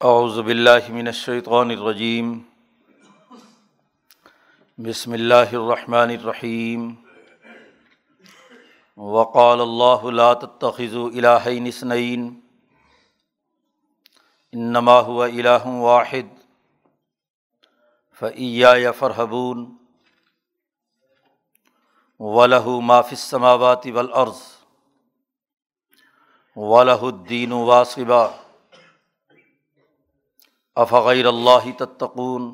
اعوذ باللہ من الشیطان الرجیم بسم اللہ الرحمن الرحیم وقال اللہ لا تتخذوا الہین اثنین انما هو الہ واحد فإیای فرحبون وَََََََََََََََََََََََََََََََََََََََََََََََََََََََََََََََََََََََ ما فی السماوات والارض ولہ الدین واسبا افغیر اللہ تتقون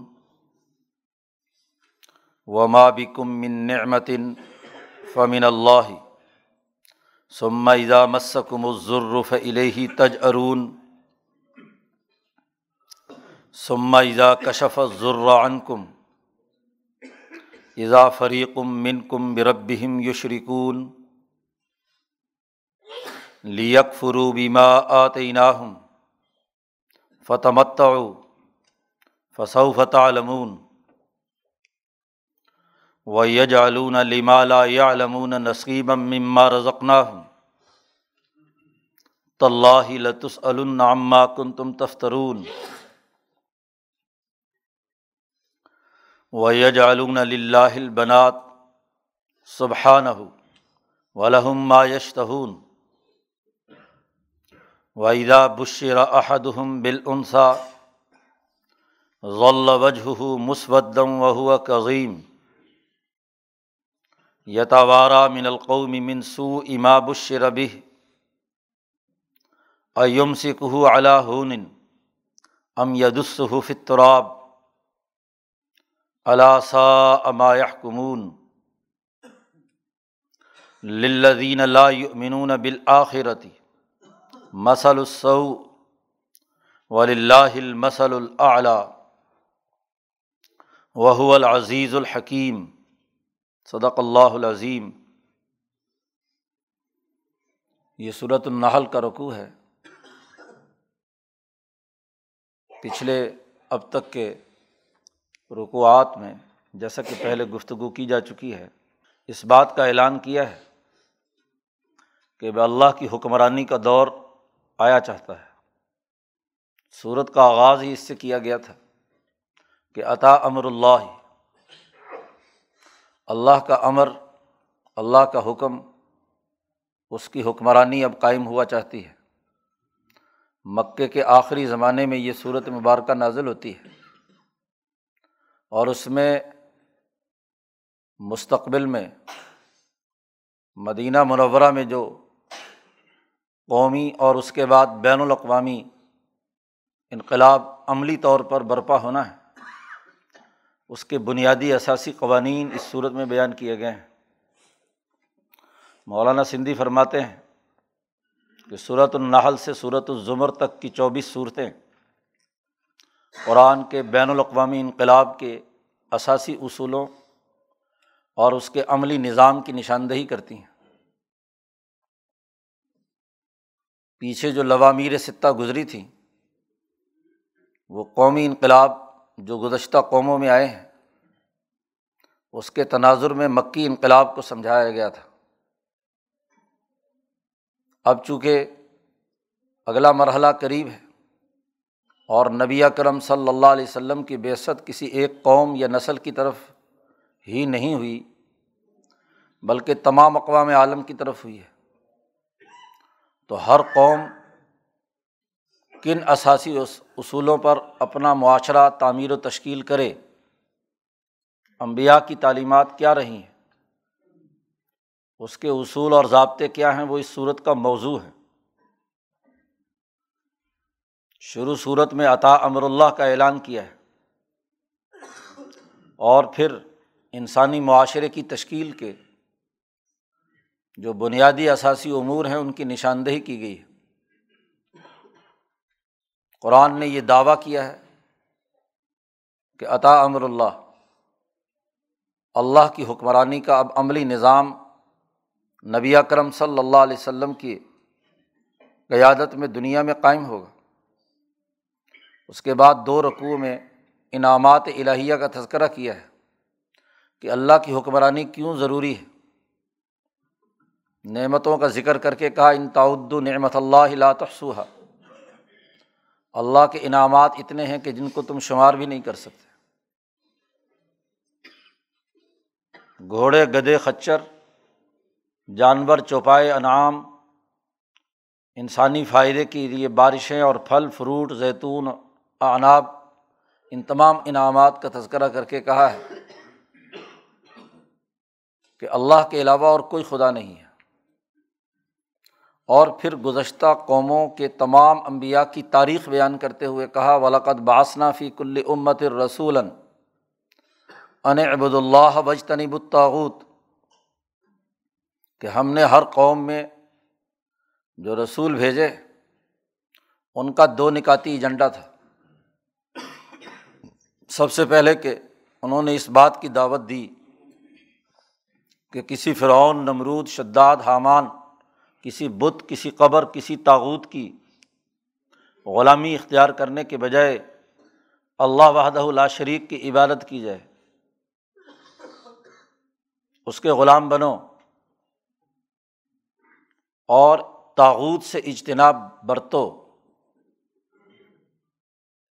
وما بکم من نعمت فمن اللہ ثم اذا مسکم الظر فإلیہ تجأرون ثم اذا کشف الظر عنکم اذا فریقم منکم بربہم یشرکون لیک فروبیما آتیناہم فتمت فصوف تعلمون و یجعلون لما لا يعلمون نصیبا مما رزقناہم تاللہ لتسألن عما کنتم تفترون و یجعلون للہ البنات سبحانہ ولہم ما یشتہون وحیدہ بشر احدہم بالانسا ظل وجہ مسودم وہو کظیم یتوارا من القوم من سوء اما بشر به ایمسکہ علی ہون ام یدسہ فی التراب الا سا اما یحکمون للذین لا یؤمنون بالآخرتی مسل السو وللہ المسل الاعلیٰ وهو العزیز الحکیم صدق اللہ العظیم یہ صورت النحل کا رقوع ہے پچھلے اب تک کے رکوعات میں جیسا کہ پہلے گفتگو کی جا چکی ہے اس بات کا اعلان کیا ہے کہ اللہ کی حکمرانی کا دور آیا چاہتا ہے۔ صورت کا آغاز ہی اس سے کیا گیا تھا کہ عطا امر اللہ۔ اللہ کا امر، اللہ کا حکم، اس کی حکمرانی اب قائم ہوا چاہتی ہے۔ مکے کے آخری زمانے میں یہ صورت مبارکہ نازل ہوتی ہے۔ اور اس میں مستقبل میں، مدینہ منورہ میں جو قومی اور اس کے بعد بین الاقوامی انقلاب عملی طور پر برپا ہونا ہے۔ اس کے بنیادی اثاثی قوانین اس صورت میں بیان کیے گئے ہیں۔ مولانا سندھی فرماتے ہیں کہ صورت النحل سے صورت الزمر تک کی چوبیس صورتیں قرآن کے بین الاقوامی انقلاب کے اثاثی اصولوں اور اس کے عملی نظام کی نشاندہی کرتی ہیں۔ پیچھے جو لوامیر سطح گزری تھیں، وہ قومی انقلاب جو گزشتہ قوموں میں آئے ہیں، اس کے تناظر میں مکی انقلاب کو سمجھایا گیا تھا۔ اب چونکہ اگلا مرحلہ قریب ہے اور نبی کرم صلی اللہ علیہ وسلم کی بیست کسی ایک قوم یا نسل کی طرف ہی نہیں ہوئی، بلکہ تمام اقوام عالم کی طرف ہوئی ہے۔ تو ہر قوم کن اثاثی اصولوں پر اپنا معاشرہ، تعمیر و تشکیل کرے۔ امبیا کی تعلیمات کیا رہی ہیں؟ اس کے اصول اور ضابطے کیا ہیں؟ وہ اس صورت کا موضوع ہے۔ شروع صورت میں عطا امر اللہ کا اعلان کیا ہے۔ اور پھر انسانی معاشرے کی تشکیل کے جو بنیادی اثاثی امور ہیں ان کی نشاندہی کی گئی ہے۔ قرآن نے یہ دعویٰ کیا ہے کہ عطا امر اللہ اللہ کی حکمرانی کا اب عملی نظام نبی اکرم صلی اللہ علیہ و سلم کی قیادت میں دنیا میں قائم ہوگا۔ اس کے بعد دو رقوع میں انعامات الہیہ کا تذکرہ کیا ہے کہ اللہ کی حکمرانی کیوں ضروری ہے۔ نعمتوں کا ذکر کر کے کہا، ان تعد نعمت اللہ تفسوہ اللہ کے انعامات اتنے ہیں کہ جن کو تم شمار بھی نہیں کر سکتے۔ گھوڑے، گدے، خچر، جانور، چوپائے، انعام، انسانی فائدے کے لیے بارشیں اور پھل، فروٹ، زیتون اناب ان تمام انعامات کا تذکرہ کر کے کہا ہے کہ اللہ کے علاوہ اور کوئی خدا نہیں ہے۔ اور پھر گزشتہ قوموں کے تمام انبیاء کی تاریخ بیان کرتے ہوئے کہا ولاقت باسنا فی کل امت رسول ان ابد اللہ بجتنی بتاغت کہ ہم نے ہر قوم میں جو رسول بھیجے، ان کا دو نکاتی ایجنڈا تھا۔ سب سے پہلے کہ انہوں نے اس بات کی دعوت دی کہ کسی فرعون، نمرود، شداد، حامان کسی بت، کسی قبر، کسی تاوت کی غلامی اختیار کرنے کے بجائے اللہ وحدہ اللہ شریک کی عبادت کی جائے۔ اس کے غلام بنو۔ اور تاوت سے اجتناب برتو۔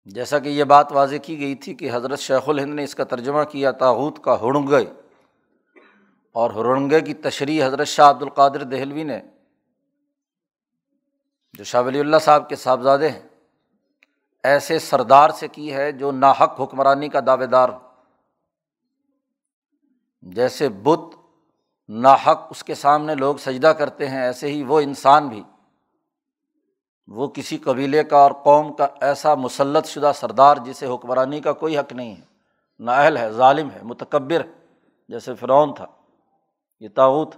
جیسا کہ یہ بات واضح کی گئی تھی کہ حضرت شیخ الہند نے اس کا ترجمہ کیا تاوت کا ہڑنگے اور ہرنگے کی تشریح حضرت شاہ عبد القادر دہلوی نے جو شاہ ولی اللہ صاحب کے صاحبزادے ہیں، ایسے سردار سے کی ہے جو ناحق حکمرانی کا دعوے دار جیسے بت ناحق اس کے سامنے لوگ سجدہ کرتے ہیں، ایسے ہی وہ انسان بھی۔ وہ کسی قبیلے کا اور قوم کا ایسا مسلط شدہ سردار جسے حکمرانی کا کوئی حق نہیں ہے۔ نااہل ہے، ظالم ہے، متکبر جیسے فرعون تھا، یہ تاوت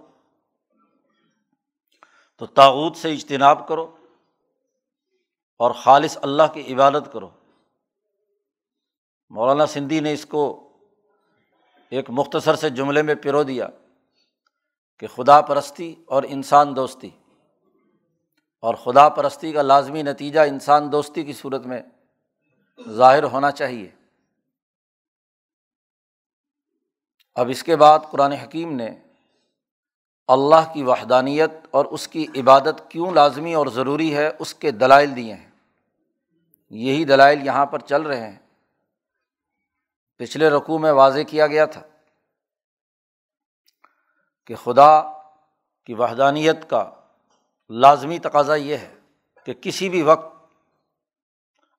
تو تاوت سے اجتناب کرو۔ اور خالص اللہ کی عبادت کرو۔ مولانا سندھی نے اس کو ایک مختصر سے جملے میں پرو دیا کہ خدا پرستی اور انسان دوستی۔ اور خدا پرستی کا لازمی نتیجہ انسان دوستی کی صورت میں ظاہر ہونا چاہیے۔ اب اس کے بعد قرآن حکیم نے اللہ کی وحدانیت اور اس کی عبادت کیوں لازمی اور ضروری ہے؟ اس کے دلائل دیے ہیں۔ یہی دلائل یہاں پر چل رہے ہیں۔ پچھلے رقوع میں واضح کیا گیا تھا کہ خدا کی وحدانیت کا لازمی تقاضا یہ ہے کہ کسی بھی وقت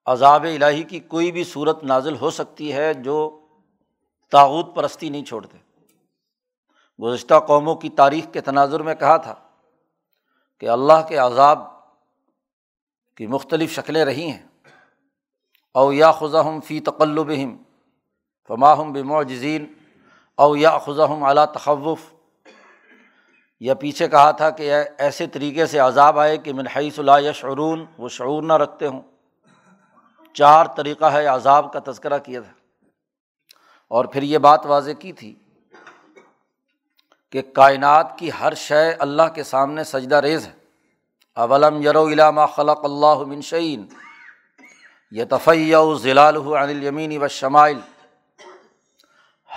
عذاب الہی کی کوئی بھی صورت نازل ہو سکتی ہے جو تاوت پرستی نہیں چھوڑتے۔ گزشتہ قوموں کی تاریخ کے تناظر میں کہا تھا کہ اللہ کے عذاب کی مختلف شکلیں رہی ہیں۔ او یا خزا ہم فی تقلب ہم فماہم بمعجزین۔ او یا خزا ہم اعلیٰ تخوف۔ یا پیچھے کہا تھا کہ ایسے طریقے سے عذاب آئے کہ منحص اللہ یا شعرون وہ شعور نہ رکھتے ہوں۔ چار طریقہ ہے عذاب کا تذکرہ کیا تھا۔ اور پھر یہ بات واضح کی تھی کہ کائنات کی ہر شے اللہ کے سامنے سجدہ ریز ہے۔ اولم یرو علامہ خلق اللہ منشعین یہ تفیع ضلال الیمین و شمائل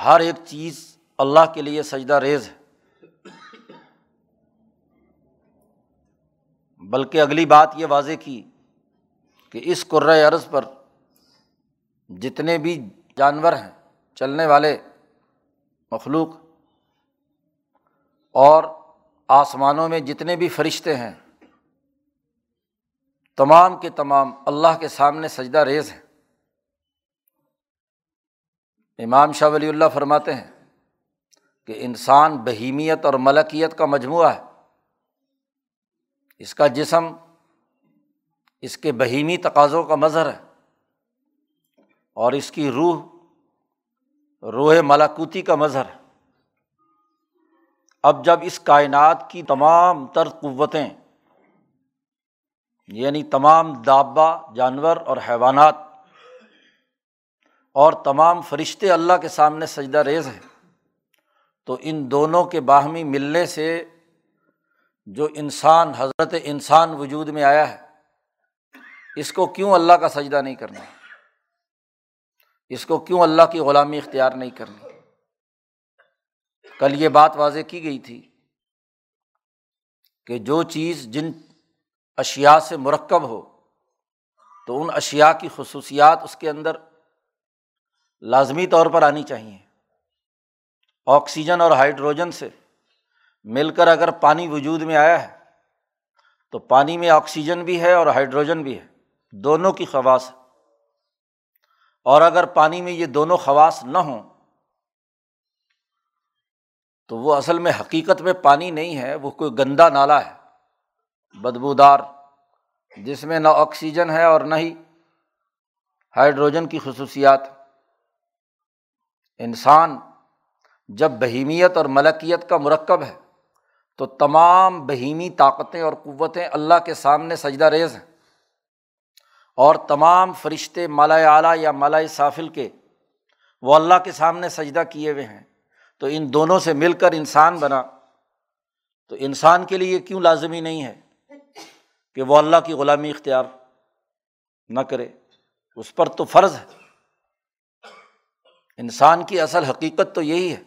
ہر ایک چیز اللہ کے لیے سجدہ ریز ہے۔ بلکہ اگلی بات یہ واضح کی کہ اس قرۂۂ عرض پر جتنے بھی جانور ہیں، چلنے والے مخلوق اور آسمانوں میں جتنے بھی فرشتے ہیں، تمام کے تمام اللہ کے سامنے سجدہ ریز ہیں۔ امام شاہ ولی اللہ فرماتے ہیں کہ انسان بہیمیت اور ملکیت کا مجموعہ ہے۔ اس کا جسم اس کے بہیمی تقاضوں کا مظہر ہے اور اس کی روح روح ملاکوتی کا مظہر ہے۔ اب جب اس کائنات کی تمام تر قوتیں یعنی تمام دابا جانور اور حیوانات اور تمام فرشتے اللہ کے سامنے سجدہ ریز ہیں، تو ان دونوں کے باہمی ملنے سے جو انسان، حضرت انسان وجود میں آیا ہے، اس کو کیوں اللہ کا سجدہ نہیں کرنا؟ اس کو کیوں اللہ کی غلامی اختیار نہیں کرنی؟ کل یہ بات واضح کی گئی تھی کہ جو چیز جن اشیا سے مرکب ہو، تو ان اشیا کی خصوصیات اس کے اندر لازمی طور پر آنی چاہیے۔ آکسیجن اور ہائیڈروجن سے مل کر اگر پانی وجود میں آیا ہے، تو پانی میں آکسیجن بھی ہے اور ہائیڈروجن بھی ہے، دونوں کی خواص ہے۔ اور اگر پانی میں یہ دونوں خواص نہ ہوں تو وہ اصل میں حقیقت میں پانی نہیں ہے، وہ کوئی گندا نالا ہے، بدبودار، جس میں نہ آکسیجن ہے اور نہ ہی ہائیڈروجن کی خصوصیات۔ انسان جب بہیمیت اور ملکیت کا مرکب ہے، تو تمام بہیمی طاقتیں اور قوتیں اللہ کے سامنے سجدہ ریز ہیں۔ اور تمام فرشتے مالا اعلیٰ یا مالا سافل کے وہ اللہ کے سامنے سجدہ کیے ہوئے ہیں۔ تو ان دونوں سے مل کر انسان بنا۔ تو انسان کے لیے کیوں لازمی نہیں ہے کہ وہ اللہ کی غلامی اختیار نہ کرے؟ اس پر تو فرض ہے۔ انسان کی اصل حقیقت تو یہی ہے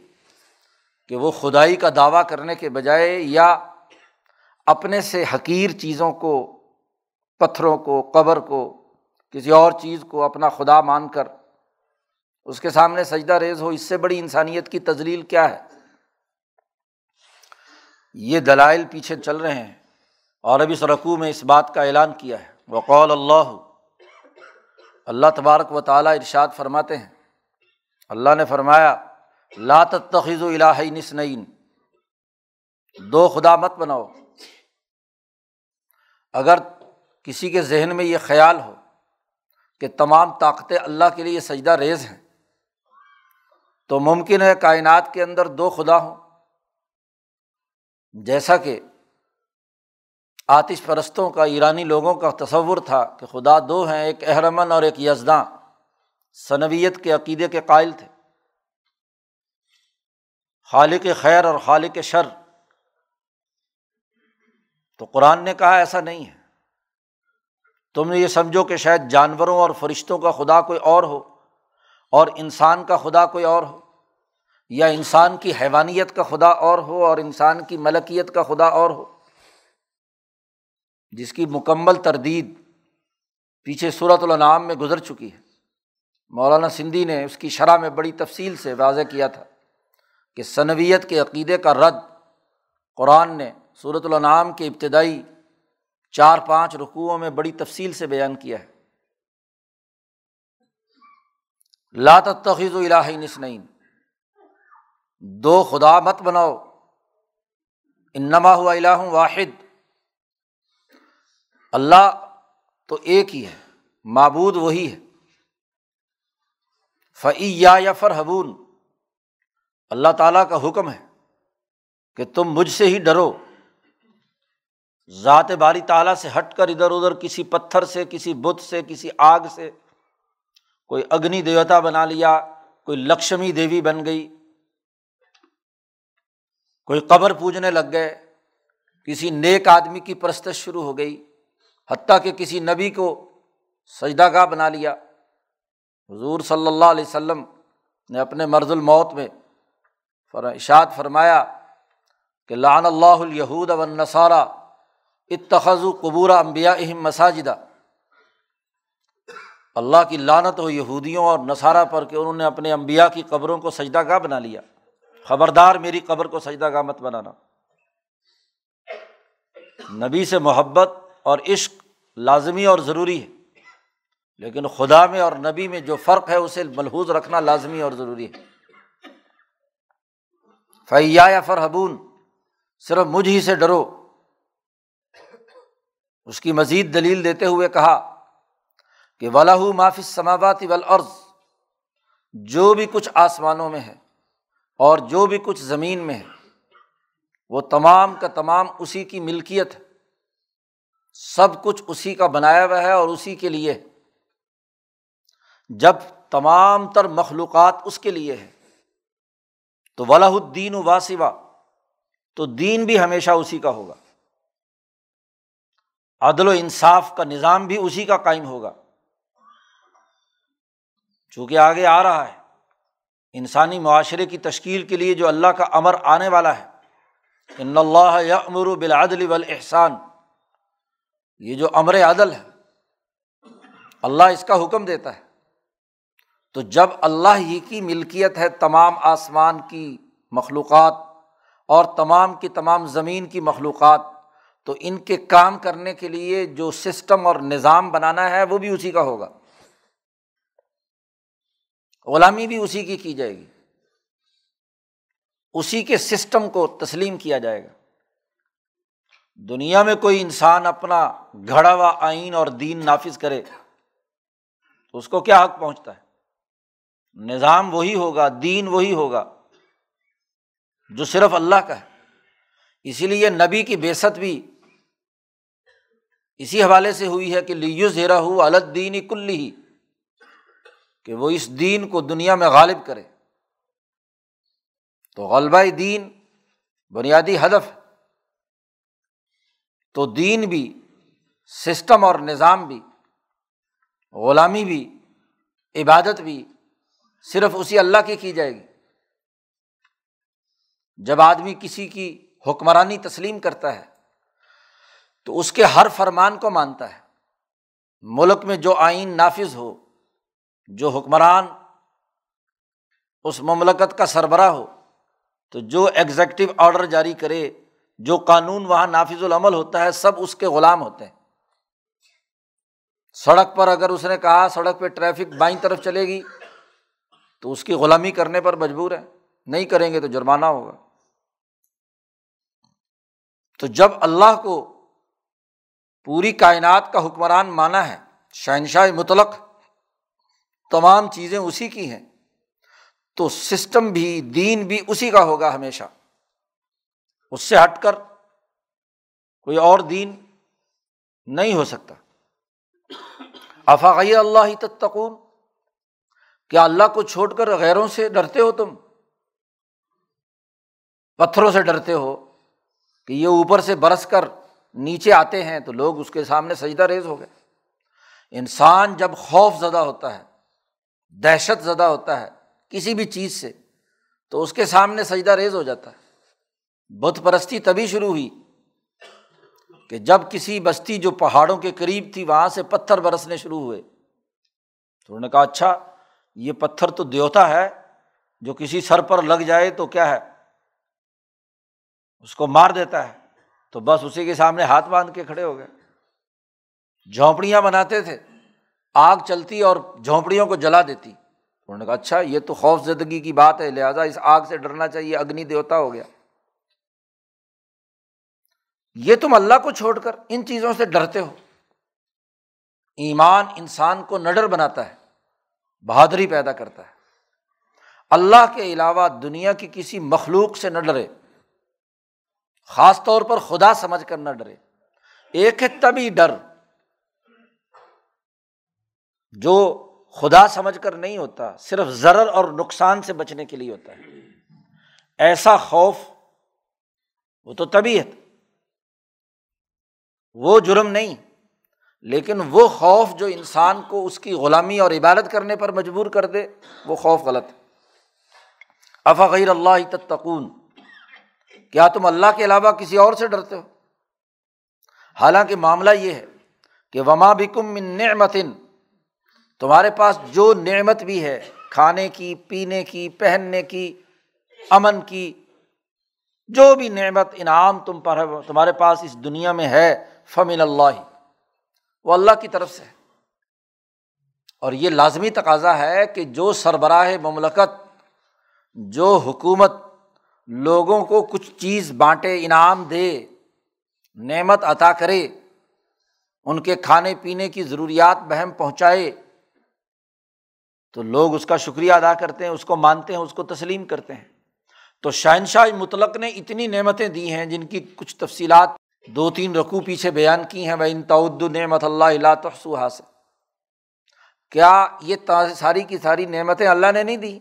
کہ وہ خدائی کا دعویٰ کرنے کے بجائے یا اپنے سے حقیر چیزوں کو، پتھروں کو، قبر کو، کسی اور چیز کو اپنا خدا مان کر اس کے سامنے سجدہ ریز ہو، اس سے بڑی انسانیت کی تزلیل کیا ہے؟ یہ دلائل پیچھے چل رہے ہیں اور ابھی سرکو میں اس بات کا اعلان کیا ہے۔ وقول اللہ اللہ تبارک و تعالیٰ ارشاد فرماتے ہیں۔ اللہ نے فرمایا لات تخیض و الہ نسنعین دو خدا مت بناؤ۔ اگر کسی کے ذہن میں یہ خیال ہو کہ تمام طاقتیں اللہ کے لیے سجدہ ریز ہیں تو ممکن ہے کائنات کے اندر دو خدا ہوں۔ جیسا کہ آتش پرستوں کا ایرانی لوگوں کا تصور تھا کہ خدا دو ہیں، ایک احرمن اور ایک یزداں صنویت کے عقیدے کے قائل تھے۔ خالق خیر اور خالق شر۔ تو قرآن نے کہا ایسا نہیں ہے۔ تم یہ سمجھو کہ شاید جانوروں اور فرشتوں کا خدا کوئی اور ہو۔ اور انسان کا خدا کوئی اور ہو؟ یا انسان کی حیوانیت کا خدا اور ہو اور انسان کی ملکیت کا خدا اور ہو؟ جس کی مکمل تردید پیچھے صورت النعام میں گزر چکی ہے۔ مولانا سندھی نے اس کی شرح میں بڑی تفصیل سے واضح کیا تھا کہ صنویت کے عقیدے کا رد قرآن نے صورت النعام کے ابتدائی چار پانچ رقوؤں میں بڑی تفصیل سے بیان کیا ہے۔ لات تخیض و الہ نسنین دو خدا مت بناؤ۔ انما ہوا الہ واحد۔ اللہ تو ایک ہی ہے، معبود وہی ہے۔ فعی یا فرحبون اللہ تعالیٰ کا حکم ہے کہ تم مجھ سے ہی ڈرو۔ ذات باری تعالیٰ سے ہٹ کر ادھر ادھر، کسی پتھر سے، کسی بت سے، کسی آگ سے۔ کوئی اگنی دیوتا بنا لیا، کوئی لکشمی دیوی بن گئی۔ کوئی قبر پوجنے لگ گئے۔ کسی نیک آدمی کی پرستش شروع ہو گئی۔ حتیٰ کہ کسی نبی کو سجدہ گاہ بنا لیا۔ حضور صلی اللہ علیہ وسلم نے اپنے مرض الموت میں اشاد فرمایا کہ لان اللہ الہود و نصارہ اتخذ قبور امبیا اہم مساجدہ۔ اللہ کی لانت ہو یہودیوں اور نصارہ پر کہ انہوں نے اپنے امبیا کی قبروں کو سجدہ گاہ بنا لیا۔ خبردار میری قبر کو سجدہ گاہ مت بنانا۔ نبی سے محبت اور عشق لازمی اور ضروری ہے، لیکن خدا میں اور نبی میں جو فرق ہے اسے ملحوظ رکھنا لازمی اور ضروری ہے۔ فیا یا فرحبون صرف مجھ ہی سے ڈرو۔ اس کی مزید دلیل دیتے ہوئے کہا کہ ولاح معافی سماواتی ولعرض جو بھی کچھ آسمانوں میں ہے اور جو بھی کچھ زمین میں ہے، وہ تمام کا تمام اسی کی ملکیت ہے۔ سب کچھ اسی کا بنایا ہوا ہے اور اسی کے لیے جب تمام تر مخلوقات اس کے لیے ہے تو ولاح الدین و واسوا، تو دین بھی ہمیشہ اسی کا ہوگا۔ عدل و انصاف کا نظام بھی اسی کا قائم ہوگا۔ چونکہ آگے آ رہا ہے۔ انسانی معاشرے کی تشکیل کے لیے جو اللہ کا امر آنے والا ہے۔ ان اللہ یا امر و بلادل احسان یہ جو امر عدل ہے، اللہ اس کا حکم دیتا ہے۔ تو جب اللہ ہی کی ملکیت ہے تمام آسمان کی مخلوقات اور تمام کی تمام زمین کی مخلوقات، تو ان کے کام کرنے کے لیے جو سسٹم اور نظام بنانا ہے، وہ بھی اسی کا ہوگا۔ غلامی بھی اسی کی کی جائے گی۔ اسی کے سسٹم کو تسلیم کیا جائے گا۔ دنیا میں کوئی انسان اپنا گھڑا ہوا آئین اور دین نافذ کرے، تو اس کو کیا حق پہنچتا ہے؟ نظام وہی ہوگا، دین وہی ہوگا جو صرف اللہ کا ہے۔ اسی لیے نبی کی بےست بھی اسی حوالے سے ہوئی ہے کہ لیو زیرا ہو الدین کلی ہی کہ وہ اس دین کو دنیا میں غالب کرے۔ تو غلبہ دین بنیادی ہدف تو دین بھی، سسٹم اور نظام بھی، غلامی بھی، عبادت بھی صرف اسی اللہ کی کی جائے گی۔ جب آدمی کسی کی حکمرانی تسلیم کرتا ہے، تو اس کے ہر فرمان کو مانتا ہے۔ ملک میں جو آئین نافذ ہو جو حکمران اس مملکت کا سربراہ ہو، تو جو ایگزیکٹو آڈر جاری کرے، جو قانون وہاں نافذ العمل ہوتا ہے، سب اس کے غلام ہوتے ہیں۔ سڑک پر اگر اس نے کہا سڑک پہ ٹریفک بائیں طرف چلے گی، تو اس کی غلامی کرنے پر مجبور ہے نہیں کریں گے تو جرمانہ ہوگا۔ تو جب اللہ کو پوری کائنات کا حکمران مانا ہے، شہنشاہ مطلق تمام چیزیں اسی کی ہیں۔ تو سسٹم بھی، دین بھی اسی کا ہوگا ہمیشہ۔ اس سے ہٹ کر کوئی اور دین نہیں ہو سکتا۔ افاقی اللہ ہی تتقون، کیا اللہ کو چھوڑ کر غیروں سے ڈرتے ہو تم؟ پتھروں سے ڈرتے ہو کہ یہ اوپر سے برس کر نیچے آتے ہیں تو لوگ اس کے سامنے سجدہ ریز ہو گئے۔ انسان جب خوف زدہ ہوتا ہے دہشت زدہ ہوتا ہے کسی بھی چیز سے، تو اس کے سامنے سجدہ ریز ہو جاتا ہے۔ بت پرستی تبھی شروع ہوئی کہ جب کسی بستی جو پہاڑوں کے قریب تھی، وہاں سے پتھر برسنے شروع ہوئے۔ تو انہوں نے کہا اچھا یہ پتھر تو دیوتا ہے، جو کسی سر پر لگ جائے تو کیا ہے؟ اس کو مار دیتا ہے۔ تو بس اسی کے سامنے ہاتھ باندھ کے کھڑے ہو گئے۔ جھونپڑیاں بناتے تھے۔ آگ چلتی اور جھونپڑیوں کو جلا دیتی۔ انہوں نے کہا اچھا یہ تو خوف زدگی کی بات ہے، لہٰذا اس آگ سے ڈرنا چاہیے، اگنی دیوتا ہو گیا۔ یہ تم اللہ کو چھوڑ کر ان چیزوں سے ڈرتے ہو۔ ایمان انسان کو نڈر بناتا ہے، بہادری پیدا کرتا ہے۔ اللہ کے علاوہ دنیا کی کسی مخلوق سے نہ ڈرے، خاص طور پر خدا سمجھ کر نہ ڈرے۔ ایک ہے تبھی ڈر۔ جو خدا سمجھ کر نہیں ہوتا، صرف زر اور نقصان سے بچنے کے لیے ہوتا ہے۔ ایسا خوف، وہ تو طبیعت۔ وہ جرم نہیں، لیکن وہ خوف جو انسان کو اس کی غلامی اور عبادت کرنے پر مجبور کر دے، وہ خوف غلط افغیر اللہ تتقون۔ کیا تم اللہ کے علاوہ کسی اور سے ڈرتے ہو؟ حالانکہ معاملہ یہ ہے کہ وما بکم من نعمتن تمہارے پاس جو نعمت بھی ہے، کھانے کی، پینے کی، پہننے کی، امن کی، جو بھی نعمت، انعام تم پر ہے تمہارے پاس اس دنیا میں ہے، فمن اللہ، وہ اللہ کی طرف سے اور یہ لازمی تقاضا ہے کہ جو سربراہ مملکت، جو حکومت لوگوں کو کچھ چیز بانٹے، انعام دے، نعمت عطا کرے، ان کے کھانے پینے کی ضروریات بہم پہنچائے تو لوگ اس کا شکریہ ادا کرتے ہیں، اس کو مانتے ہیں، اس کو تسلیم کرتے ہیں۔ تو شہنشاہ مطلق نے اتنی نعمتیں دی ہیں جن کی کچھ تفصیلات دو تین رقو پیچھے بیان کی ہیں۔ ان تعود نعمت اللہ اللہ تحسو حاصل کیا یہ ساری کی ساری نعمتیں اللہ نے نہیں دی؟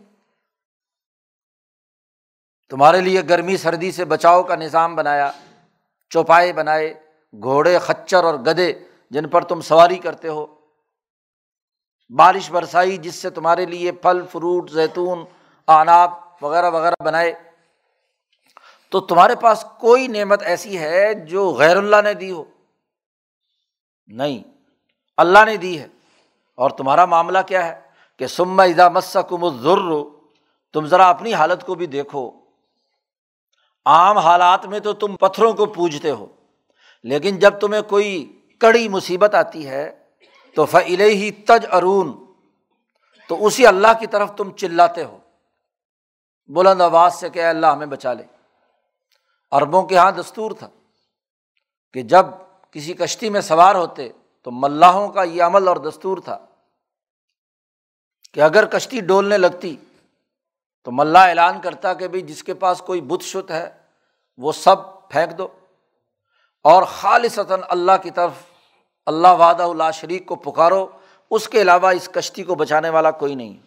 تمہارے لیے گرمی، سردی سے بچاؤ کا نظام بنایا، چوپائے بنائے، گھوڑے، خچر اور گدے جن پر تم سواری کرتے ہو۔ بارش برسائی جس سے تمہارے لیے پھل، فروٹ، زیتون، آناب وغیرہ وغیرہ بنائے۔ تو تمہارے پاس کوئی نعمت ایسی ہے جو غیر اللہ نے دی ہو؟ نہیں، اللہ نے دی ہے۔ اور تمہارا معاملہ کیا ہے؟ کہ سما ادا مسکم الظر تم ذرا اپنی حالت کو بھی دیکھو۔ عام حالات میں تو تم پتھروں کو پوجتے ہو، لیکن جب تمہیں کوئی کڑی مصیبت آتی ہے تو فعل ہی تج ارون تو اسی اللہ کی طرف تم چلاتے ہو۔ بلند آواز سے کہ اللہ ہمیں بچا لے۔ اربوں کے یہاں دستور تھا کہ جب کسی کشتی میں سوار ہوتے تو ملاحوں کا یہ عمل اور دستور تھا کہ اگر کشتی ڈولنے لگتی تو ملا اعلان کرتا کہ بھائی جس کے پاس کوئی بت شت ہے وہ سب پھینک دو اور خالصتاً اللہ کی طرف اللہ وعدہ اللہ شریک کو پکارو، اس کے علاوہ اس کشتی کو بچانے والا کوئی نہیں۔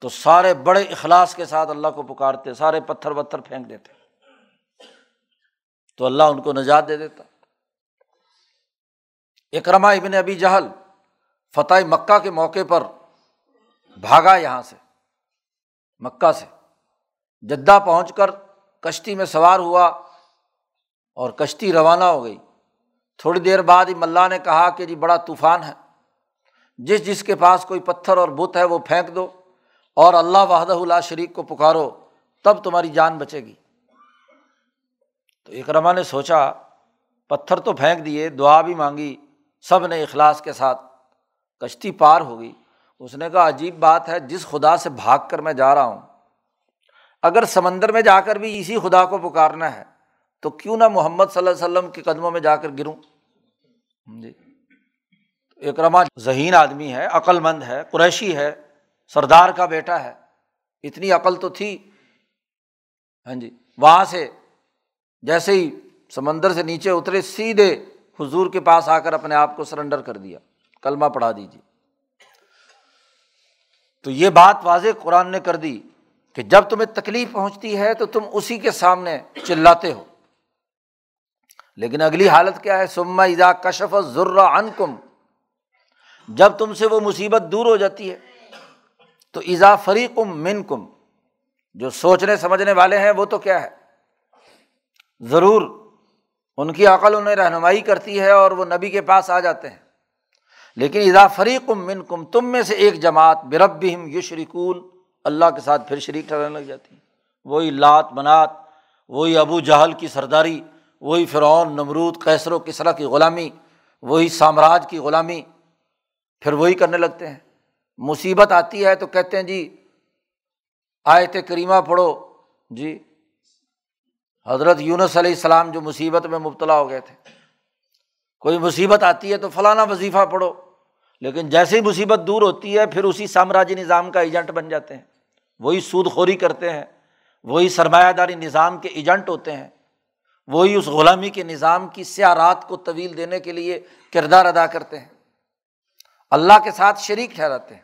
تو سارے بڑے اخلاص کے ساتھ اللہ کو پکارتے، سارے پتھر وتھر پھینک دیتے۔ تو اللہ ان کو نجات دے دیتا۔ اکرما ابن ابی جہل فتح مکہ کے موقع پر بھاگا یہاں سے، مکہ سے۔ جدہ پہنچ کر کشتی میں سوار ہوا اور کشتی روانہ ہو گئی۔ تھوڑی دیر بعد ہی ملا نے کہا کہ جی بڑا طوفان ہے۔ جس جس کے پاس کوئی پتھر اور بت ہے وہ پھینک دو اور اللہ وحدہ اللہ شریک کو پکارو، تب تمہاری جان بچے گی۔ تو اکرما نے سوچا، پتھر تو پھینک دیے، دعا بھی مانگی، سب نے اخلاص کے ساتھ کشتی پار ہو گئی۔ اس نے کہا، عجیب بات ہے، جس خدا سے بھاگ کر میں جا رہا ہوں، اگر سمندر میں جا کر بھی اسی خدا کو پکارنا ہے، تو کیوں نہ محمد صلی اللہ علیہ وسلم کے قدموں میں جا کر گروں؟ جی۔ اکرما ذہین آدمی ہے عقل مند ہے، قریشی ہے، سردار کا بیٹا ہے۔ اتنی عقل تو تھی۔ ہاں جی وہاں سے جیسے ہی سمندر سے نیچے اترے، سیدھے حضور کے پاس آ کر اپنے آپ کو سرنڈر کر دیا۔ کلمہ پڑھا دیجیے۔ تو یہ بات واضح قرآن نے کر دی کہ جب تمہیں تکلیف پہنچتی ہے تو تم اسی کے سامنے چلاتے ہو۔ لیکن اگلی حالت کیا ہے؟ سما ایزا کشف ضرور ان کم جب تم سے وہ مصیبت دور ہو جاتی ہے، تو ایزا فریقم من کم جو سوچنے، سمجھنے والے ہیں، وہ تو کیا ہے؟ ضرور ان کی عقل، انہیں رہنمائی کرتی ہے اور وہ نبی کے پاس آ جاتے ہیں۔ لیکن اذا فریقم من کم تم میں سے ایک جماعت برب یشرکون۔ اللہ کے ساتھ پھر شریک ٹھہرنے لگ جاتی۔ ہے وہی لات، منات، وہی ابو جہل کی سرداری۔ وہی فرعون، نمرود کیسر و کسرا کی غلامی، وہی سامراج کی غلامی، پھر وہی کرنے لگتے ہیں۔ مصیبت آتی ہے تو کہتے ہیں جی آیت کریمہ پڑھو۔ جی حضرت یونس علیہ السلام جو مصیبت میں مبتلا ہو گئے تھے۔ کوئی مصیبت آتی ہے تو فلانا وظیفہ پڑھو۔ لیکن جیسے ہی مصیبت دور ہوتی ہے، پھر اسی سامراجی نظام کا ایجنٹ بن جاتے ہیں۔ وہی سود خوری کرتے ہیں۔ وہی سرمایہ داری نظام کے ایجنٹ ہوتے ہیں۔ وہی اس غلامی کے نظام کی سیارات کو طویل دینے کے لیے کردار ادا کرتے ہیں۔ اللہ کے ساتھ شریک ٹھہراتے ہیں۔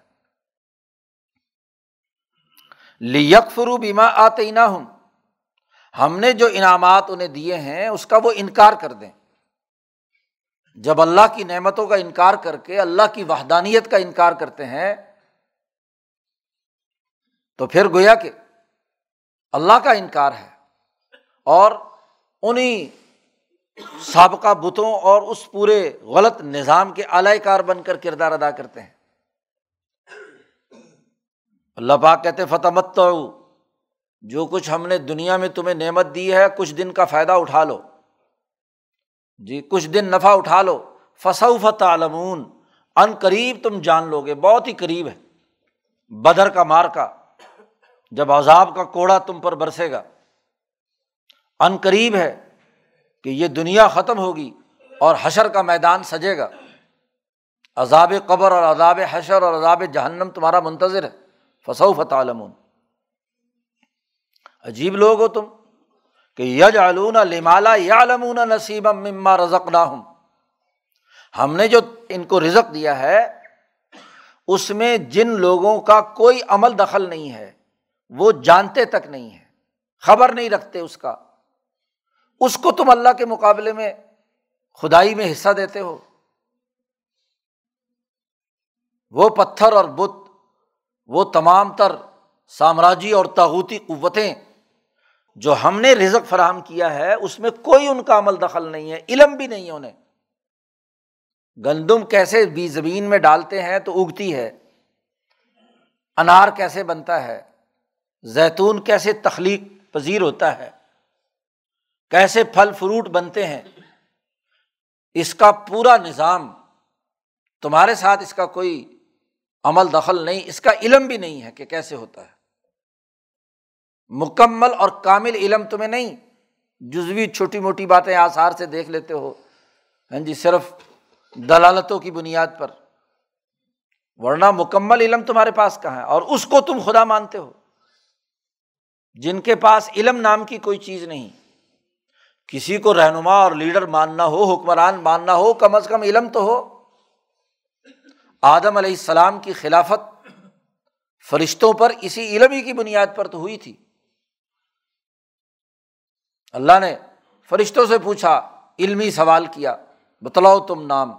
لیک فرو بیما آتے نہ ہوں ہم نے جو انعامات انہیں دیے ہیں، اس کا وہ انکار کر دیں۔ جب اللہ کی نعمتوں کا انکار کر کے اللہ کی وحدانیت کا انکار کرتے ہیں، تو پھر گویا کہ اللہ کا انکار ہے۔ اور انہیں سابقہ بتوں اور اس پورے غلط نظام کے اعلی کار بن کر کردار ادا کرتے ہیں۔ اللہ پاک کہتے فتح مت جو کچھ ہم نے دنیا میں تمہیں نعمت دی ہے، کچھ دن کا فائدہ اٹھا لو۔ جی کچھ دن نفع اٹھا لو۔ فصوف عالمون ان قریب تم جان لو گے بہت ہی قریب ہے۔ بدر کا مار کا، جب عذاب کا کوڑا تم پر برسے گا۔ ان قریب ہے کہ یہ دنیا ختم ہوگی اور حشر کا میدان سجے گا۔ عذاب قبر اور عذاب حشر اور عذاب جہنم تمہارا منتظر ہے۔ فصوف عالمون عجیب لوگ ہو تم کہ یج علون لمالا یا لمون نصیب مما رزق نہ ہوں ہم نے جو ان کو رزق دیا ہے، اس میں جن لوگوں کا کوئی عمل دخل نہیں ہے، وہ جانتے تک نہیں ہے، خبر نہیں رکھتے اس کا۔ اس کو تم اللہ کے مقابلے میں خدائی میں حصہ دیتے ہو۔ وہ پتھر اور بت، وہ تمام تر سامراجی اور تاغوتی قوتیں جو ہم نے رزق فراہم کیا ہے، اس میں کوئی ان کا عمل دخل نہیں ہے، علم بھی نہیں ہے انہیں۔ گندم کیسے بھی زمین میں ڈالتے ہیں تو اگتی ہے۔ انار کیسے بنتا ہے۔ زیتون کیسے تخلیق پذیر ہوتا ہے۔ کیسے پھل فروٹ بنتے ہیں، اس کا پورا نظام تمہارے ساتھ اس کا کوئی عمل دخل نہیں، اس کا علم بھی نہیں ہے کہ کیسے ہوتا ہے۔ مکمل اور کامل علم تمہیں نہیں، جزوی چھوٹی موٹی باتیں آثار سے دیکھ لیتے ہو۔ ہاں جی صرف دلالتوں کی بنیاد پر۔ ورنہ مکمل علم تمہارے پاس کہاں ہے؟ اور اس کو تم خدا مانتے ہو۔ جن کے پاس علم نام کی کوئی چیز نہیں۔ کسی کو رہنما اور لیڈر ماننا ہو، حکمران ماننا ہو، کم از کم علم تو ہو۔ آدم علیہ السلام کی خلافت فرشتوں پر اسی علم ہی کی بنیاد پر تو ہوئی تھی۔ اللہ نے فرشتوں سے پوچھا، علمی سوال کیا، بتلاؤ تم نام۔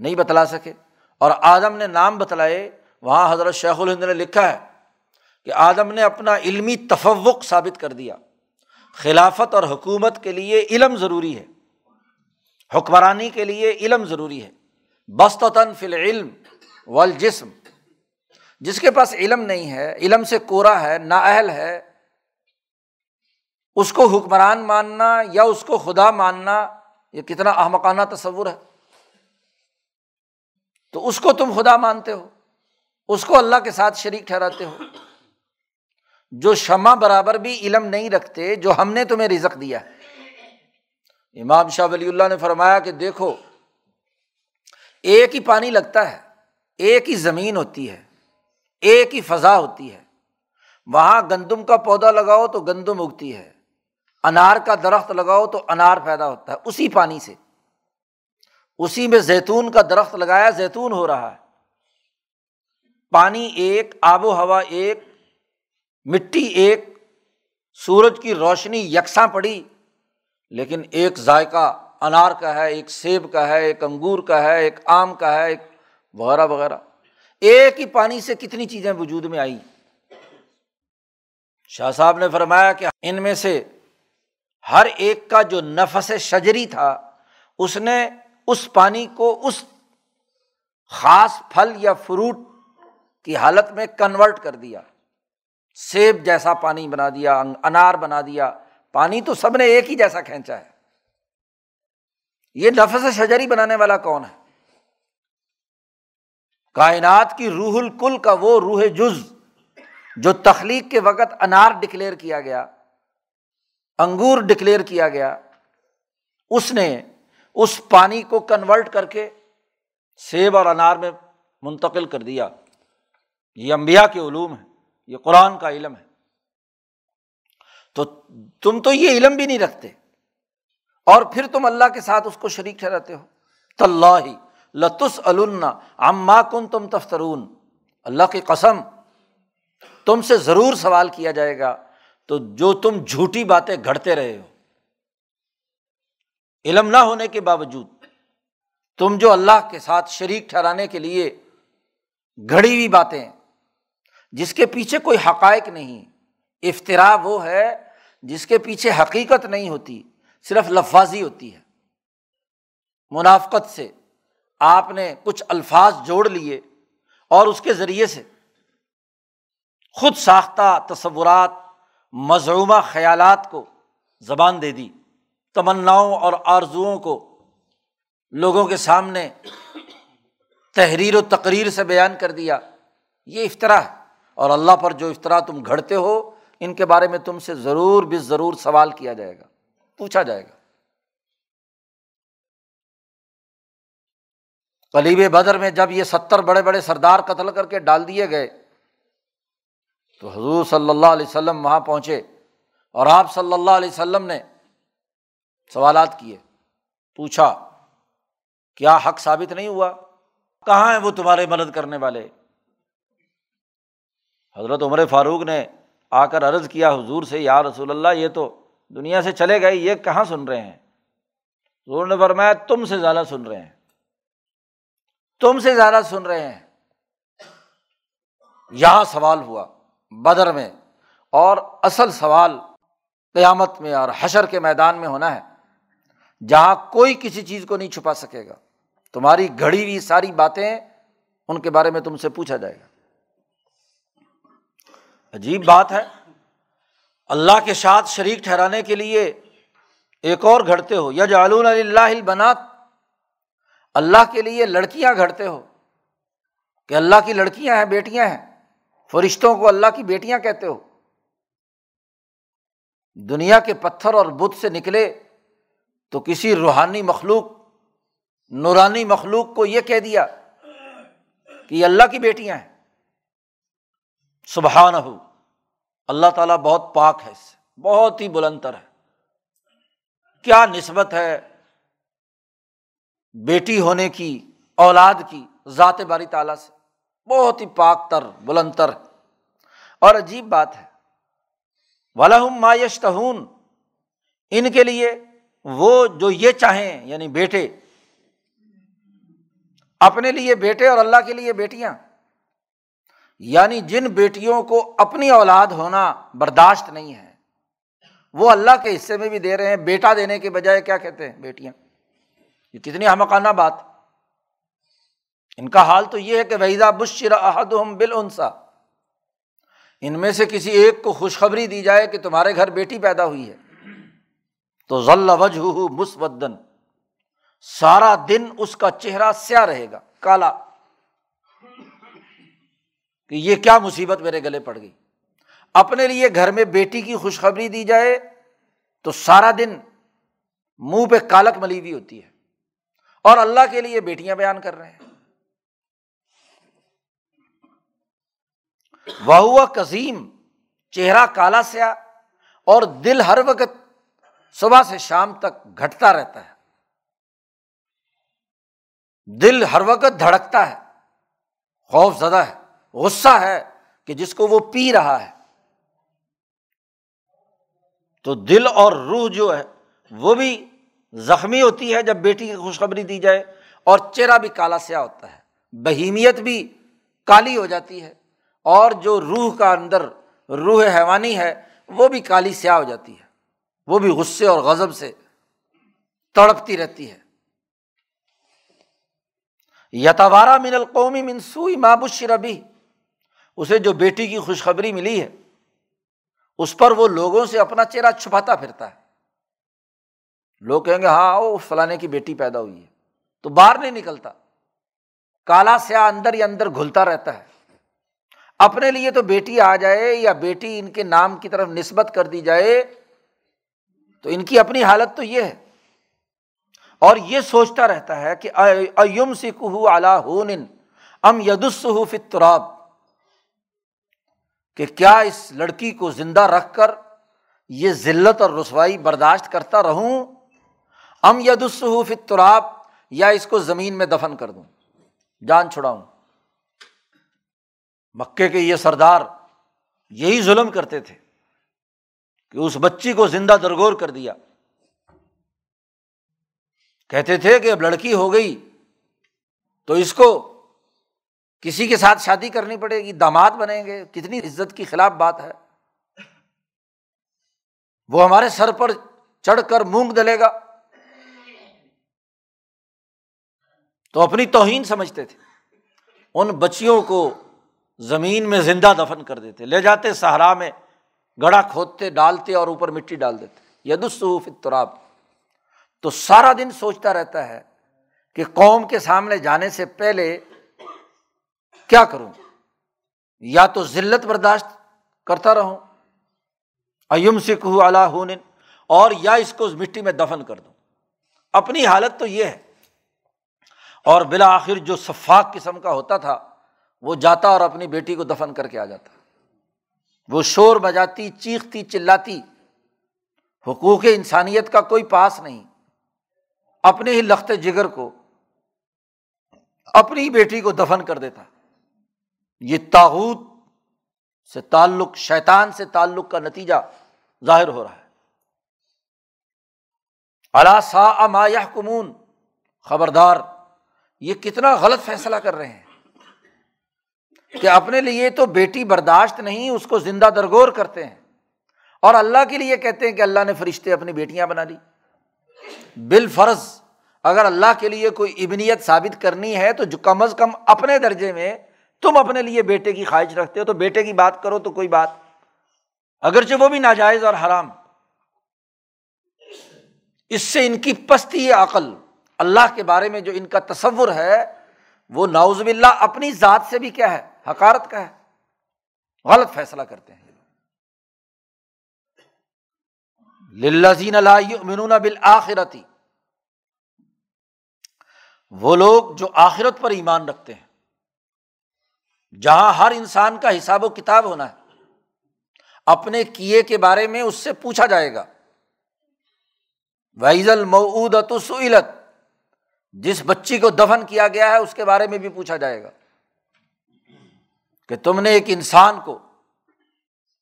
نہیں بتلا سکے۔ اور آدم نے نام بتلائے، وہاں حضرت شیخ الہند نے لکھا ہے کہ آدم نے اپنا علمی تفوق ثابت کر دیا۔ خلافت اور حکومت کے لیے علم ضروری ہے۔ حکمرانی کے لیے علم ضروری ہے۔ بستاً فل علم والجسم۔ جس کے پاس علم نہیں ہے، علم سے کورا ہے، نا اہل ہے، اس کو حکمران ماننا یا اس کو خدا ماننا، یہ کتنا احمقانہ تصور ہے۔ تو اس کو تم خدا مانتے ہو، اس کو اللہ کے ساتھ شریک ٹھہراتے ہو۔ جو شمع برابر بھی علم نہیں رکھتے، جو ہم نے تمہیں رزق دیا ہے۔ امام شاہ ولی اللہ نے فرمایا کہ دیکھو، ایک ہی پانی لگتا ہے، ایک ہی زمین ہوتی ہے، ایک ہی فضا ہوتی ہے۔ وہاں گندم کا پودا لگاؤ تو گندم اگتی ہے، انار کا درخت لگاؤ تو انار پیدا ہوتا ہے، اسی پانی سے۔ اسی میں زیتون کا درخت لگایا، زیتون ہو رہا ہے۔ پانی ایک، آب و ہوا ایک مٹی ایک سورج کی روشنی یکساں پڑی، لیکن ایک ذائقہ انار کا ہے، ایک سیب کا ہے، ایک انگور کا ہے، ایک آم کا ہے، ایک وغیرہ وغیرہ۔ ایک ہی پانی سے کتنی چیزیں وجود میں آئی شاہ صاحب نے فرمایا کہ ان میں سے ہر ایک کا جو نفس شجری تھا، اس نے اس پانی کو اس خاص پھل یا فروٹ کی حالت میں کنورٹ کر دیا۔ سیب جیسا پانی بنا دیا انار بنا دیا۔ پانی تو سب نے ایک ہی جیسا کھینچا ہے۔ یہ نفس شجری بنانے والا کون ہے؟ کائنات کی روح الکل کا وہ روح جز جو تخلیق کے وقت انار ڈکلیئر کیا گیا، انگور ڈکلیئر کیا گیا۔ اس نے اس پانی کو کنورٹ کر کے سیب اور انار میں منتقل کر دیا۔ یہ امبیا کے علوم ہے یہ قرآن کا علم ہے۔ تو تم تو یہ علم بھی نہیں رکھتے۔ اور پھر تم اللہ کے ساتھ اس کو شریک ٹھہراتے ہو۔ طلّہ لطس الما کن تم تفترون۔ اللہ کی قسم، تم سے ضرور سوال کیا جائے گا۔ تو جو تم جھوٹی باتیں گھڑتے رہے ہو۔ علم نہ ہونے کے باوجود، تم جو اللہ کے ساتھ شریک ٹھہرانے کے لیے گھڑی ہوئی باتیں جس کے پیچھے کوئی حقائق نہیں۔ افطرا وہ ہے جس کے پیچھے حقیقت نہیں ہوتی، صرف لفاظی ہوتی ہے۔ منافقت سے آپ نے کچھ الفاظ جوڑ لیے اور اس کے ذریعے سے خود ساختہ تصورات مضرومہ خیالات کو زبان دے دی۔ تمناؤں اور آرزوؤں کو لوگوں کے سامنے تحریر و تقریر سے بیان کر دیا۔ یہ افطرا ہے۔ اور اللہ پر جو افطرا تم گھڑتے ہو، ان کے بارے میں تم سے ضرور بھی ضرور سوال کیا جائے گا، پوچھا جائے گا۔ کلیب بدر میں جب یہ ستر بڑے بڑے سردار قتل کر کے ڈال دیے گئے، تو حضور صلی اللہ علیہ وسلم وہاں پہنچے اور آپ صلی اللہ علیہ وسلم نے سوالات کیے، پوچھا، کیا حق ثابت نہیں ہوا؟ کہاں ہیں وہ تمہارے مدد کرنے والے؟ حضرت عمر فاروق نے آ کر عرض کیا، حضور سے، یا رسول اللہ، یہ تو دنیا سے چلے گئے، یہ کہاں سن رہے ہیں؟ حضور نے فرمایا، تم سے زیادہ سن رہے ہیں۔ تم سے زیادہ سن رہے ہیں۔ یہاں سوال ہوا، بدر میں، اور اصل سوال قیامت میں اور حشر کے میدان میں ہونا ہے، جہاں کوئی کسی چیز کو نہیں چھپا سکے گا۔ تمہاری گھڑی ہوئی ساری باتیں، ان کے بارے میں تم سے پوچھا جائے گا۔ عجیب بات ہے۔ اللہ کے ساتھ شریک ٹھہرانے کے لیے ایک اور گھڑتے ہو۔ یا جالون اللہ بنات اللہ کے لیے لڑکیاں گھڑتے ہو۔ کہ اللہ کی لڑکیاں ہیں، بیٹیاں ہیں۔ فرشتوں کو اللہ کی بیٹیاں کہتے ہو۔ دنیا کے پتھر اور بت سے نکلے تو کسی روحانی مخلوق، نورانی مخلوق کو یہ کہہ دیا کہ یہ اللہ کی بیٹیاں ہیں۔ سبحان ہو اللہ تعالیٰ بہت پاک ہے اس سے، بہت ہی بلندر ہے۔ کیا نسبت ہے بیٹی ہونے کی، اولاد کی، ذات باری تعالیٰ سے؟ بہت ہی پاک تر، بلند تر۔ اور عجیب بات ہے ولاحم مایشتہون ان کے لیے وہ جو یہ چاہیں یعنی بیٹے، اپنے لیے بیٹے اور اللہ کے لیے بیٹیاں۔ یعنی جن بیٹیوں کو اپنی اولاد ہونا برداشت نہیں ہے، وہ اللہ کے حصے میں بھی دے رہے ہیں، بیٹا دینے کے بجائے کیا کہتے ہیں بیٹیاں؟ یہ کتنی ہمکانہ بات۔ ان کا حال تو یہ ہے کہ وحیدہ بشر احد بل ان میں سے کسی ایک کو خوشخبری دی جائے کہ تمہارے گھر بیٹی پیدا ہوئی ہے۔ تو ضلع وجہ مسودن، سارا دن اس کا چہرہ سیا رہے گا، کالا۔ کہ یہ کیا مصیبت میرے گلے پڑ گئی۔ اپنے لیے گھر میں بیٹی کی خوشخبری دی جائے تو سارا دن منہ پہ کالک ملی ہوئی ہوتی ہے۔ اور اللہ کے لیے بیٹیاں بیان کر رہے ہیں۔ وہ کظیم، چہرہ کالا سیا اور دل ہر وقت صبح سے شام تک گھٹتا رہتا ہے۔ دل ہر وقت دھڑکتا ہے، خوف زدہ ہے۔ غصہ ہے کہ جس کو وہ پی رہا ہے۔ تو دل اور روح جو ہے، وہ بھی زخمی ہوتی ہے جب بیٹی کی خوشخبری دی جائے اور چہرہ بھی کالا سیا ہوتا ہے۔ بہیمیت بھی کالی ہو جاتی ہے اور جو روح کا اندر روح حیوانی ہے، وہ بھی کالی سیاہ ہو جاتی ہے۔ وہ بھی غصے اور غضب سے تڑپتی رہتی ہے۔ یتوارا من القومی منسوئی مابش ربی اسے جو بیٹی کی خوشخبری ملی ہے، اس پر وہ لوگوں سے اپنا چہرہ چھپاتا پھرتا ہے۔ لوگ کہیں گے ہاں وہ فلانے کی بیٹی پیدا ہوئی ہے۔ تو باہر نہیں نکلتا۔ کالا سیاہ اندر ہی اندر گھلتا رہتا ہے۔ اپنے لیے تو بیٹی آ جائے یا بیٹی ان کے نام کی طرف نسبت کر دی جائے، تو ان کی اپنی حالت تو یہ ہے۔ اور یہ سوچتا رہتا ہے کہ یم سکھ اللہ ام یدس فطراب کہ کیا اس لڑکی کو زندہ رکھ کر یہ ذلت اور رسوائی برداشت کرتا رہوں؟ ام یدس فطراب یا اس کو زمین میں دفن کر دوں؟ جان چھڑاؤں۔ مکے کے یہ سردار یہی ظلم کرتے تھے کہ اس بچی کو زندہ درگور کر دیا۔ کہتے تھے کہ اب لڑکی ہو گئی تو اس کو کسی کے ساتھ شادی کرنی پڑے گی، داماد بنیں گے، کتنی عزت کی خلاف بات ہے۔ وہ ہمارے سر پر چڑھ کر مونگ دلے گا۔ تو اپنی توہین سمجھتے تھے۔ ان بچیوں کو زمین میں زندہ دفن کر دیتے۔ لے جاتے سہارا میں گڑا کھودتے، ڈالتے اور اوپر مٹی ڈال دیتے۔ یدوف اتراب تو سارا دن سوچتا رہتا ہے کہ قوم کے سامنے جانے سے پہلے کیا کروں؟ یا تو ذلت برداشت کرتا رہوں۔ ایم سکھ اللہ اور یا اس کو مٹی میں دفن کر دوں۔ اپنی حالت تو یہ ہے۔ اور بالآخر جو شفاق قسم کا ہوتا تھا، وہ جاتا اور اپنی بیٹی کو دفن کر کے آ جاتا۔ وہ شور بجاتی چیختی، چلاتی۔ حقوق انسانیت کا کوئی پاس نہیں۔ اپنے ہی لخت جگر کو، اپنی بیٹی کو دفن کر دیتا۔ یہ تاوت سے تعلق، شیطان سے تعلق کا نتیجہ ظاہر ہو رہا ہے۔ اللہ سا کمون خبردار، یہ کتنا غلط فیصلہ کر رہے ہیں کہ اپنے لیے تو بیٹی برداشت نہیں، اس کو زندہ درگور کرتے ہیں۔ اور اللہ کے لیے کہتے ہیں کہ اللہ نے فرشتے اپنی بیٹیاں بنا لی۔ بال فرض اگر اللہ کے لیے کوئی ابنیت ثابت کرنی ہے تو جو کم از کم اپنے درجے میں تم اپنے لیے بیٹے کی خواہش رکھتے ہو تو بیٹے کی بات کرو تو کوئی بات۔ اگرچہ وہ بھی ناجائز اور حرام۔ اس سے ان کی پستی عقل۔ اللہ کے بارے میں جو ان کا تصور ہے، وہ ناؤز اللہ اپنی ذات سے بھی کیا ہے؟ حکارت کا ہے۔ غلط فیصلہ کرتے ہیں۔ للزین اللہ بالآخرتی۔ وہ لوگ جو آخرت پر ایمان رکھتے ہیں۔ جہاں ہر انسان کا حساب و کتاب ہونا ہے۔ اپنے کیے کے بارے میں اس سے پوچھا جائے گا۔ ویز المعود سعلت جس بچی کو دفن کیا گیا ہے، اس کے بارے میں بھی پوچھا جائے گا۔ کہ تم نے ایک انسان کو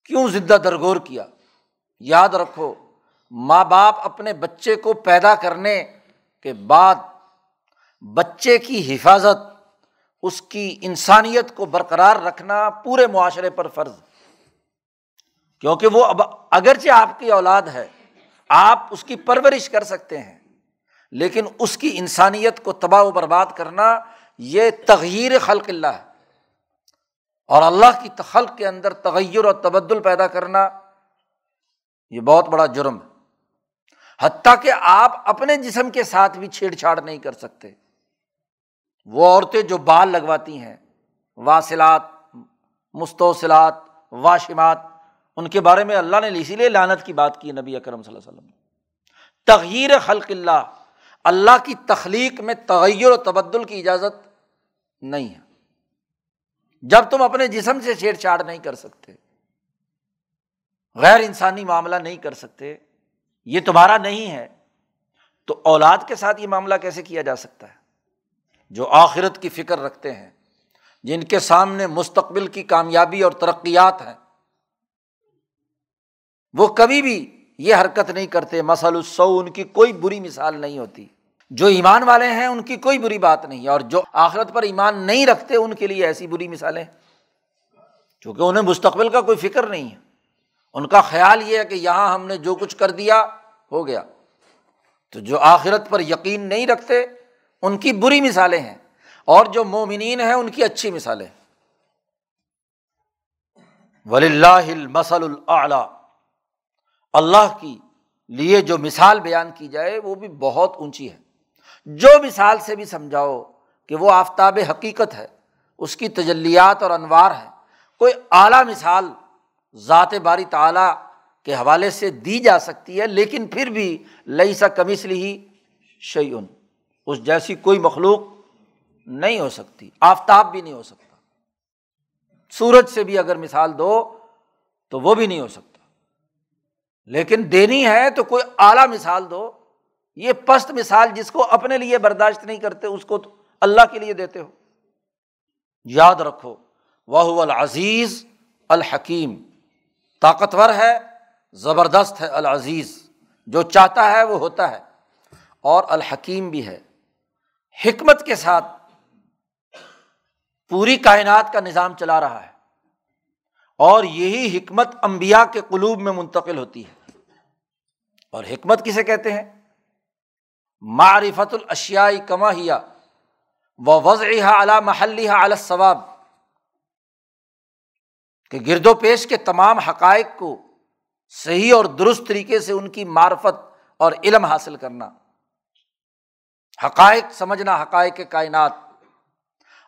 کیوں زدہ درگور کیا؟ یاد رکھو، ماں باپ اپنے بچے کو پیدا کرنے کے بعد بچے کی حفاظت اس کی انسانیت کو برقرار رکھنا پورے معاشرے پر فرض کیونکہ وہ اب اگرچہ آپ کی اولاد ہے، آپ اس کی پرورش کر سکتے ہیں، لیکن اس کی انسانیت کو تباہ و برباد کرنا یہ تغیر خلق اللہ ہے۔ اور اللہ کی خلق کے اندر تغیر اور تبدل پیدا کرنا یہ بہت بڑا جرم ہے۔ حتیٰ کہ آپ اپنے جسم کے ساتھ بھی چھیڑ چھاڑ نہیں کر سکتے۔ وہ عورتیں جو بال لگواتی ہیں، واصلات، مستوصلات، واشمات، ان کے بارے میں اللہ نے اسی لیے لانت کی بات کی نبی اکرم صلی اللہ علیہ وسلم۔ تغیر خلق اللہ اللہ کی تخلیق میں تغیر و تبدل کی اجازت نہیں ہے۔ جب تم اپنے جسم سے چھیڑ چھاڑ نہیں کر سکتے، غیر انسانی معاملہ نہیں کر سکتے، یہ تمہارا نہیں ہے، تو اولاد کے ساتھ یہ معاملہ کیسے کیا جا سکتا ہے؟ جو آخرت کی فکر رکھتے ہیں، جن کے سامنے مستقبل کی کامیابی اور ترقیات ہیں۔ وہ کبھی بھی یہ حرکت نہیں کرتے مسل السو ان کی کوئی بری مثال نہیں ہوتی۔ جو ایمان والے ہیں، ان کی کوئی بری بات نہیں۔ اور جو آخرت پر ایمان نہیں رکھتے، ان کے لیے ایسی بری مثالیں چونکہ انہیں مستقبل کا کوئی فکر نہیں ہے۔ ان کا خیال یہ ہے کہ یہاں ہم نے جو کچھ کر دیا، ہو گیا۔ تو جو آخرت پر یقین نہیں رکھتے ان کی بری مثالیں ہیں اور جو مومنین ہیں ان کی اچھی مثالیں ولی اللہ مسل العلیٰ اللہ کی لیے جو مثال بیان کی جائے وہ بھی بہت اونچی ہے۔ جو مثال سے بھی سمجھاؤ کہ وہ آفتاب حقیقت ہے، اس کی تجلیات اور انوار ہے کوئی اعلیٰ مثال ذات باری تعلیٰ کے حوالے سے دی جا سکتی ہے، لیکن پھر بھی لئی سا کمسلی ہی شعین اس جیسی کوئی مخلوق نہیں ہو سکتی، آفتاب بھی نہیں ہو سکتا۔ سورج سے بھی اگر مثال دو تو وہ بھی نہیں ہو سکتا۔ لیکن دینی ہے تو کوئی اعلیٰ مثال دو۔ یہ پست مثال جس کو اپنے لیے برداشت نہیں کرتے، اس کو تو اللہ کے لیے دیتے ہو۔ یاد رکھو وہ العزیز الحکیم۔ طاقتور ہے، زبردست ہے العزیز۔ جو چاہتا ہے وہ ہوتا ہے۔ اور الحکیم بھی ہے۔ حکمت کے ساتھ پوری کائنات کا نظام چلا رہا ہے اور یہی حکمت امبیا کے قلوب میں منتقل ہوتی ہے۔ اور حکمت کسے کہتے ہیں؟ معرفت الشیائی کما ہیا و وضع اعلیٰ محلی ثواب کہ گرد و پیش کے تمام حقائق کو صحیح اور درست طریقے سے ان کی معرفت اور علم حاصل کرنا۔ حقائق سمجھنا حقائق کائنات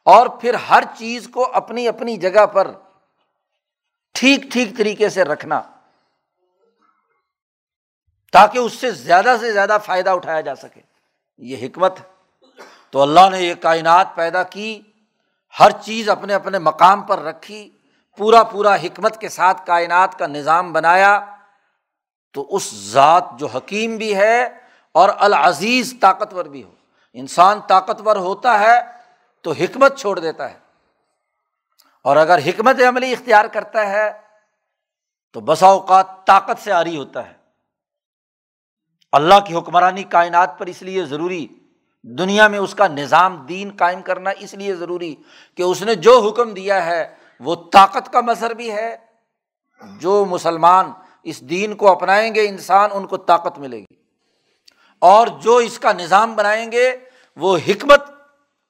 اور پھر ہر چیز کو اپنی اپنی جگہ پر ٹھیک ٹھیک طریقے سے رکھنا تاکہ اس سے زیادہ سے زیادہ فائدہ اٹھایا جا سکے۔ یہ حکمت۔ تو اللہ نے یہ کائنات پیدا کی، ہر چیز اپنے اپنے مقام پر رکھی، پورا پورا حکمت کے ساتھ کائنات کا نظام بنایا۔ تو اس ذات جو حکیم بھی ہے اور العزیز طاقتور بھی ہو۔ انسان طاقتور ہوتا ہے تو حکمت چھوڑ دیتا ہے۔ اور اگر حکمت عملی اختیار کرتا ہے تو بسا اوقات طاقت سے آری ہوتا ہے۔ اللہ کی حکمرانی کائنات پر اس لیے ضروری، دنیا میں اس کا نظام دین قائم کرنا اس لیے ضروری کہ اس نے جو حکم دیا ہے وہ طاقت کا مظہر بھی ہے۔ جو مسلمان اس دین کو اپنائیں گے، انسان ان کو طاقت ملے گی۔ اور جو اس کا نظام بنائیں گے، وہ حکمت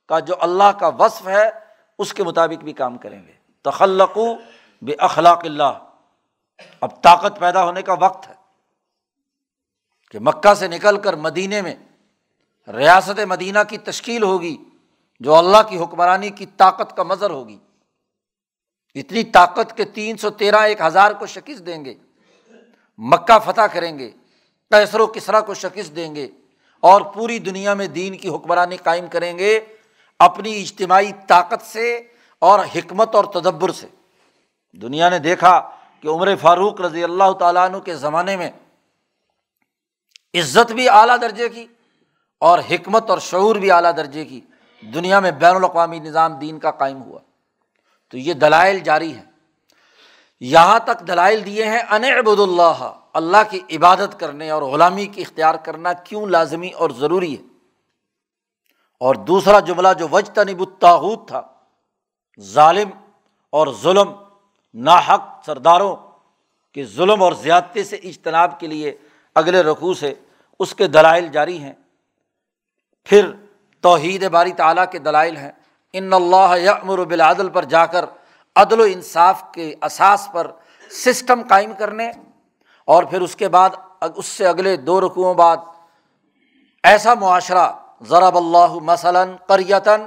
کا جو اللہ کا وصف ہے، اس کے مطابق بھی کام کریں گے۔ تخلق بے اخلاق اللہ۔ اب طاقت پیدا ہونے کا وقت ہے کہ مکہ سے نکل کر مدینے میں ریاست مدینہ کی تشکیل ہوگی، جو اللہ کی حکمرانی کی طاقت کا مظر ہوگی۔ اتنی طاقت کے تین سو تیرہ ایک ہزار کو شکست دیں گے۔ مکہ فتح کریں گے۔ کیسر و کسرا کو شکست دیں گے اور پوری دنیا میں دین کی حکمرانی قائم کریں گے اپنی اجتماعی طاقت سے اور حکمت اور تدبر سے۔ دنیا نے دیکھا کہ عمر فاروق رضی اللہ تعالیٰ عنہ کے زمانے میں عزت بھی اعلیٰ درجے کی اور حکمت اور شعور بھی اعلیٰ درجے کی دنیا میں بین الاقوامی نظام دین کا قائم ہوا۔ تو یہ دلائل جاری ہیں۔ یہاں تک دلائل دیے ہیں، ان ابود اللہ اللہ کی عبادت کرنے اور غلامی کی اختیار کرنا کیوں لازمی اور ضروری ہے؟ اور دوسرا جملہ جو وج تنب الطاحود تھا، ظالم اور ظلم، ناحق سرداروں کے ظلم اور زیادتی سے اجتناب کے لیے اگلے رقوع سے اس کے دلائل جاری ہیں۔ پھر توحید باری تعالیٰ کے دلائل ہیں۔ ان اللہ یامر بالعدل پر جا کر عدل و انصاف کے اساس پر سسٹم قائم کرنے اور پھر اس کے بعد اس سے اگلے دو رقوؤں بعد ایسا معاشرہ ضرب اللہ مثلاً قریتاً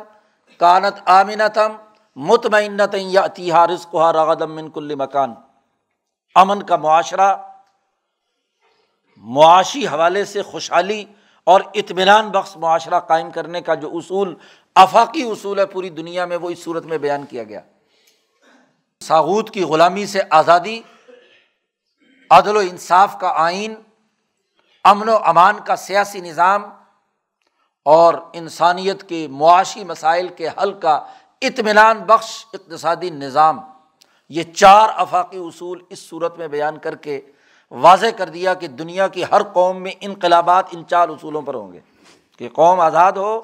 کانت آمنتم مطمئنت یا اتحا رزق رغدم من کل مکان۔ امن کا معاشرہ معاشی حوالے سے خوشحالی اور اطمینان بخش معاشرہ قائم کرنے کا جو اصول آفاقی اصول ہے پوری دنیا میں، وہ اس صورت میں بیان کیا گیا۔ ساغوت کی غلامی سے آزادی عدل و انصاف کا آئین، امن و امان کا سیاسی نظام اور انسانیت کے معاشی مسائل کے حل کا اطمینان بخش اقتصادی نظام۔ یہ چار افاقی اصول اس صورت میں بیان کر کے واضح کر دیا کہ دنیا کی ہر قوم میں انقلابات ان چار اصولوں پر ہوں گے۔ کہ قوم آزاد ہو،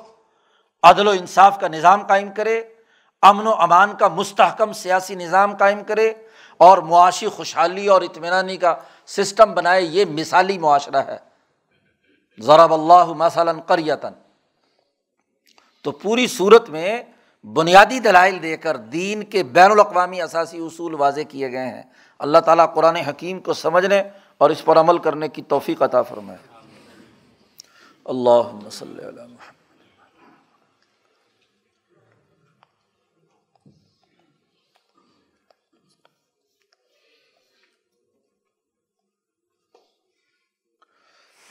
عدل و انصاف کا نظام قائم کرے، امن و امان کا مستحکم سیاسی نظام قائم کرے اور معاشی خوشحالی اور اطمینانی کا سسٹم بنائے یہ مثالی معاشرہ ہے۔ ضرب اللہ مثلاً قریتاً۔ تو پوری صورت میں بنیادی دلائل دے کر دین کے بین الاقوامی اثاثی اصول واضح کیے گئے ہیں۔ اللہ تعالیٰ قرآن حکیم کو سمجھنے اور اس پر عمل کرنے کی توفیق عطا فرمائے۔ اللہ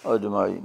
اجمائی